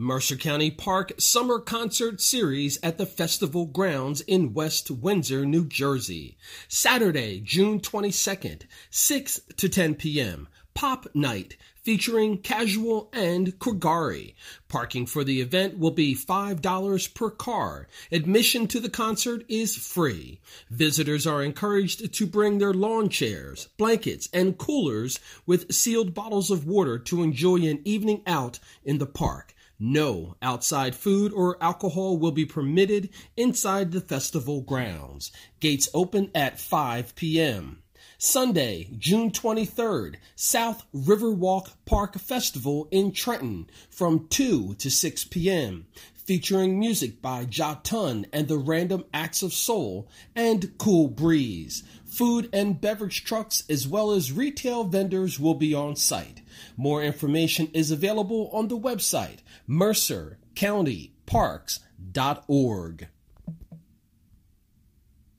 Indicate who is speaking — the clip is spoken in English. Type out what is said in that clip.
Speaker 1: Mercer County Park Summer Concert Series at the Festival Grounds in West Windsor, New Jersey. Saturday, June 22nd, 6 to 10 p.m. Pop Night featuring Casual and Krigari. Parking for the event will be $5 per car. Admission to the concert is free. Visitors are encouraged to bring their lawn chairs, blankets, and coolers with sealed bottles of water to enjoy an evening out in the park. No outside food or alcohol will be permitted inside the festival grounds. Gates open at 5 p.m. Sunday, June 23rd, South Riverwalk Park Festival in Trenton from 2 to 6 p.m. Featuring music by Jatun and the Random Acts of Soul and Cool Breeze. Food and beverage trucks as well as retail vendors will be on site. More information is available on the website mercercountyparks.org.